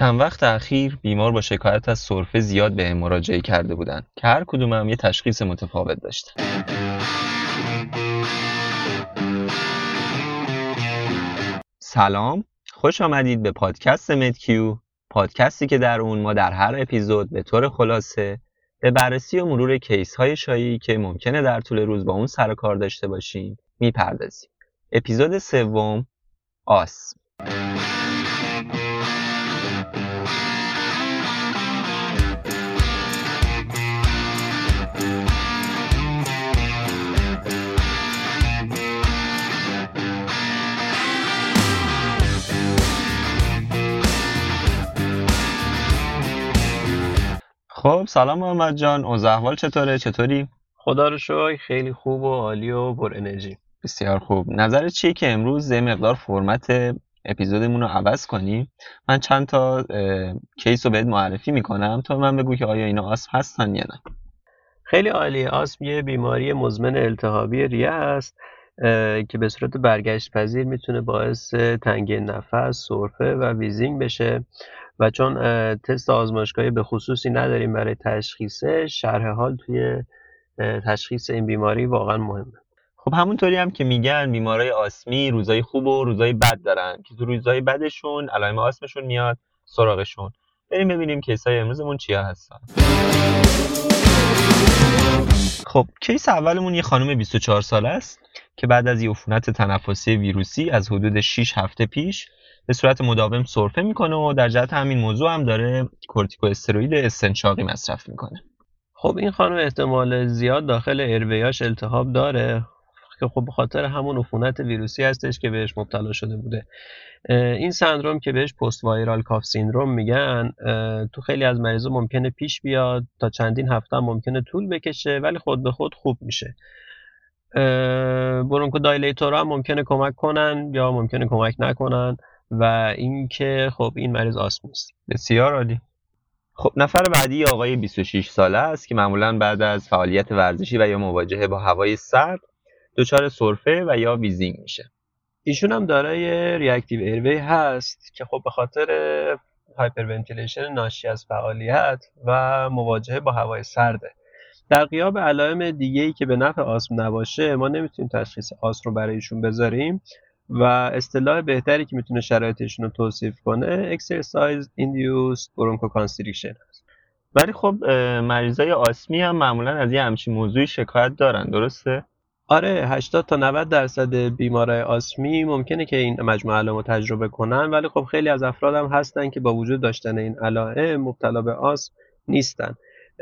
چند وقت اخیر بیمار با شکایت از سرفه زیاد به مراجعه کرده بودند که هر کدوم هم یه تشخیص متفاوت داشتن. سلام خوش آمدید به پادکست مدکیو پادکستی که در اون ما در هر اپیزود به طور خلاصه به بررسی و مرور کیس های شایی که ممکنه در طول روز با اون سر کار داشته باشیم می‌پردازیم اپیزود سوم آس خب سلام محمد جان. اوضاع چطوره؟ چطوری؟ خدا رو شکر خیلی خوب و عالی و پر انرژی. بسیار خوب. نظر چیه که امروز یه مقدار فرمت اپیزودمون رو عوض کنیم من چند تا case رو بهت معرفی می‌کنم. تا من بگو که آیا اینا آسم هستن یا نه. خیلی عالی آسم یه بیماری مزمن التهابی ریه هست. که به صورت برگشت پذیر می‌تونه باعث تنگی نفس، سرفه و wheezing بشه. و چون تست آزمایشگاهی به خصوصی نداریم برای تشخیصه شرح حال توی تشخیص این بیماری واقعا مهمه. خب همونطوری هم که میگن بیمارای آسمی روزای خوب و روزای بد دارن که تو روزای بدشون علائم آسمشون میاد سراغشون. بریم ببینیم کیسای امروزمون چیا هستن. خب کیس اولمون یه خانم 24 ساله است. که بعد از عفونت تنفسی ویروسی از حدود 6 هفته پیش به صورت مداوم سرفه می‌کنه و در جهت همین موضوع هم داره کورتیکواستروئید استنشاقی مصرف می‌کنه. خب این خانم احتمال زیاد داخل ارویاش التهاب داره که خب به خاطر همون عفونت ویروسی هستش که بهش مبتلا شده بوده. این سندروم که بهش پست وایرال کاف سیندروم میگن تو خیلی از مریضا ممکنه پیش بیاد تا چندین هفته ممکنه طول بکشه ولی خود به خود خوب میشه. برونکو دایلیتور هم ممکنه کمک کنن یا ممکنه کمک نکنن و اینکه خب این مریض آسم بسیار عالی. خب نفر بعدی آقای 26 ساله است که معمولا بعد از فعالیت ورزشی و یا مواجهه با هوای سرد دچار سرفه و یا wheezing میشه. ایشون هم دارای reactive airway هست که خب به خاطر hyperventilation ناشی از فعالیت و مواجهه با هوای سرده. در غیاب علائم دیگه ای که به نفع آسم نباشه ما نمی‌تونیم تشخیص آسم رو برای ایشون بذاریم و اصطلاح بهتری که می‌تونه شرایطشون رو توصیف کنه exercise induced bronchoconstriction هست ولی خب مریضای آسمی هم معمولا از یه همچین موضوعی شکایت دارن درسته؟ آره 80 تا 90 درصد بیمارای آسمی ممکنه که این مجموعه علائم رو تجربه کنن ولی خب خیلی از افراد هم هستن که با وجود داشتن این علائم مبتلا به آسم نیستن.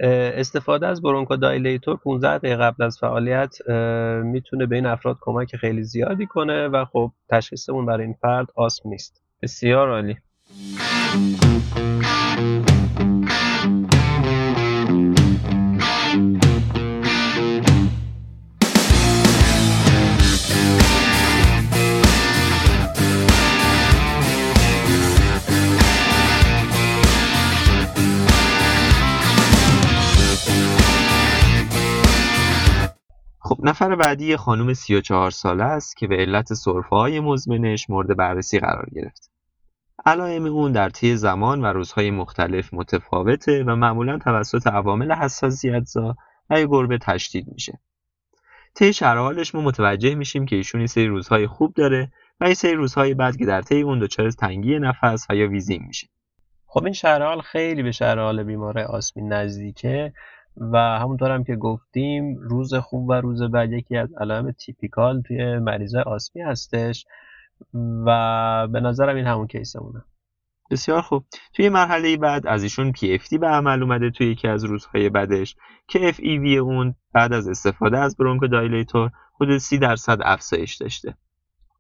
استفاده از bronchodilator 15 دقیقه قبل از فعالیت می‌تونه به این افراد کمک خیلی زیادی کنه و خب تشخیصمون برای این فرد آسم نیست. بسیار عالی. نفر بعدی خانم 34 ساله است که به علت سرفه های مزمنش مورد بررسی قرار گرفت. علائم اون در طی زمان و روزهای مختلف متفاوته و معمولا توسط عوامل حساسیتزا و گربه تشدید میشه. طی شرحالش ما متوجه میشیم که ایشون سری روزهای خوب داره و این سری روزهای بعد که در طی اون دچار تنگی نفس و یا ویزینگ میشه. خب این شرحال خیلی به شرحال بیماره آسمی نزدیکه و همونطور هم که گفتیم روز خوب و روز بد یکی از علائم تیپیکال توی مریضای آسمی هستش و به نظرم این همون کیسمونه. بسیار خوب. توی مرحله بعد از ایشون PFT به عمل اومده توی یکی از روزهای بعدش. که FEV اون بعد از استفاده از برونکو دایلیتور حدود 30 درصد افزایش داشته.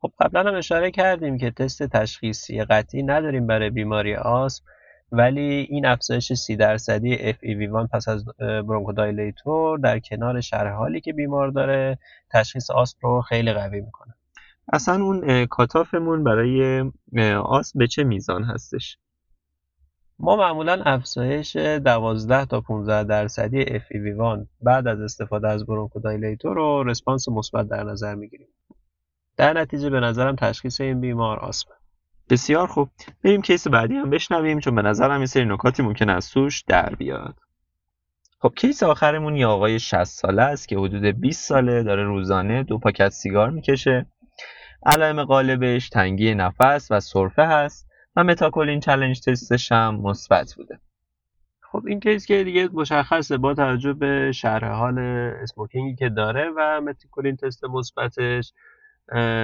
خب قبلا هم اشاره کردیم که تست تشخیصی قطعی نداریم برای بیماری آسم. ولی این افزایش سی درصدی FEV1 پس از برونکودایلیتور در کنار شرح حالی که بیمار داره تشخیص آسم رو خیلی قوی می‌کنه. اصلا اون کاتافمون برای آسم به چه میزان هستش؟ ما معمولا افزایش 12 تا 15 درصدی FEV1 بعد از استفاده از برونکودایلیتور رو رسپانس مثبت در نظر می‌گیریم. در نتیجه به نظرم تشخیص این بیمار آسمه بسیار خوب. بریم case بعدی هم بشنویم چون به نظرم یه سری نکاتی ممکن از توش در بیاد. خب case آخرمون یه آقای 60 ساله است که حدود 20 ساله داره روزانه دو پاکت سیگار می‌کشه. علائم غالبش تنگی نفس و سرفه هست و methacholine challenge test ش هم مثبت بوده. خب این case که دیگه مشخصه با توجه به شرح حال smoking ی که داره و methacholine test مثبتش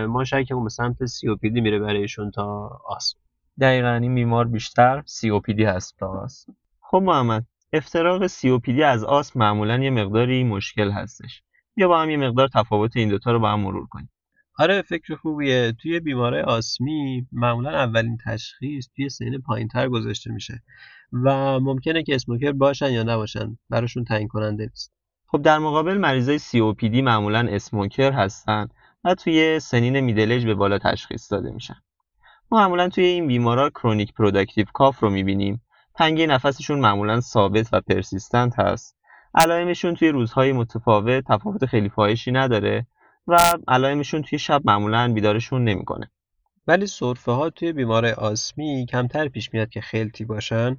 ما شکمون به سمت COPD میره برایشون تا آسم دقیقا این بیمار بیشتر سی او پی دی هست تا آسم خب محمد افتراق COPD از آسم معمولا یه مقداری مشکل هستش. بیا با هم یه مقدار تفاوت این دوتا رو با هم مرور کنیم. آره فکر خوبیه. توی بیماره آسمی معمولا اولین تشخیص توی سن پایینتر گذاشته میشه و ممکنه که smoker باشن یا نباشن براشون تعیین کننده نیست. خب در مقابل مریضای COPD معمولا smoker هستن. و توی سنین middle age به بالا تشخیص داده میشن. ما معمولا توی این بیمارا chronic productive cough رو می‌بینیم. تنگی نفسشون معمولا ثابت و persistent هست. علائمشون توی روزهای متفاوت تفاوت خیلی فاحشی نداره و علائمشون توی شب معمولا بیدارشون نمی‌کنه. ولی سرفه ها توی بیمار آسمی کمتر پیش میاد که خلطی باشن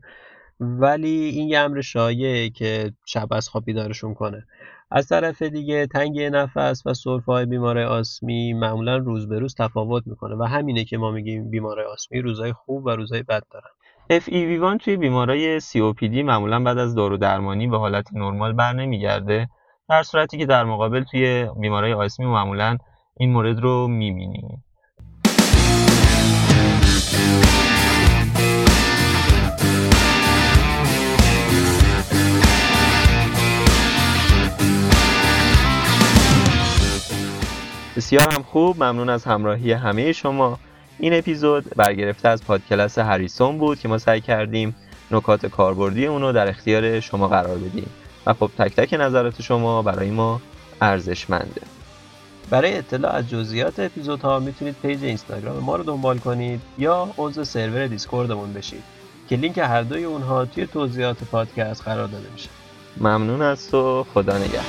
ولی این یه امر شایعه که شب از خواب بیدارشون کنه. از طرف دیگه تنگی نفس و سرفه های آسمی معمولا روز به روز تفاوت می‌کنه و همینه که ما میگیم بیمار آسمی روزای خوب و روزای بد دارن. FEV1 توی بیمارای COPD معمولا بعد از دارو درمانی به حالت نرمال بر نمیگرده در صورتی که در مقابل توی بیمارای آسمی معمولا این مورد رو می‌بینیم. بسیار هم خوب ممنون از همراهی همه شما. این اپیزود برگرفته از PodClass هریسون بود که ما سعی کردیم نکات کاربردی اونو در اختیار شما قرار بدیم. و خب تک تک نظرات شما برای ما ارزشمنده. برای اطلاع از جزئیات اپیزودها می‌تونید پیج اینستاگرام ما رو دنبال کنید یا عضو سرور دیسکوردمون بشید که لینک هر دوی اونها توی توضیحات پادکست قرار داده میشه. ممنون از تو. خدا نگهدار.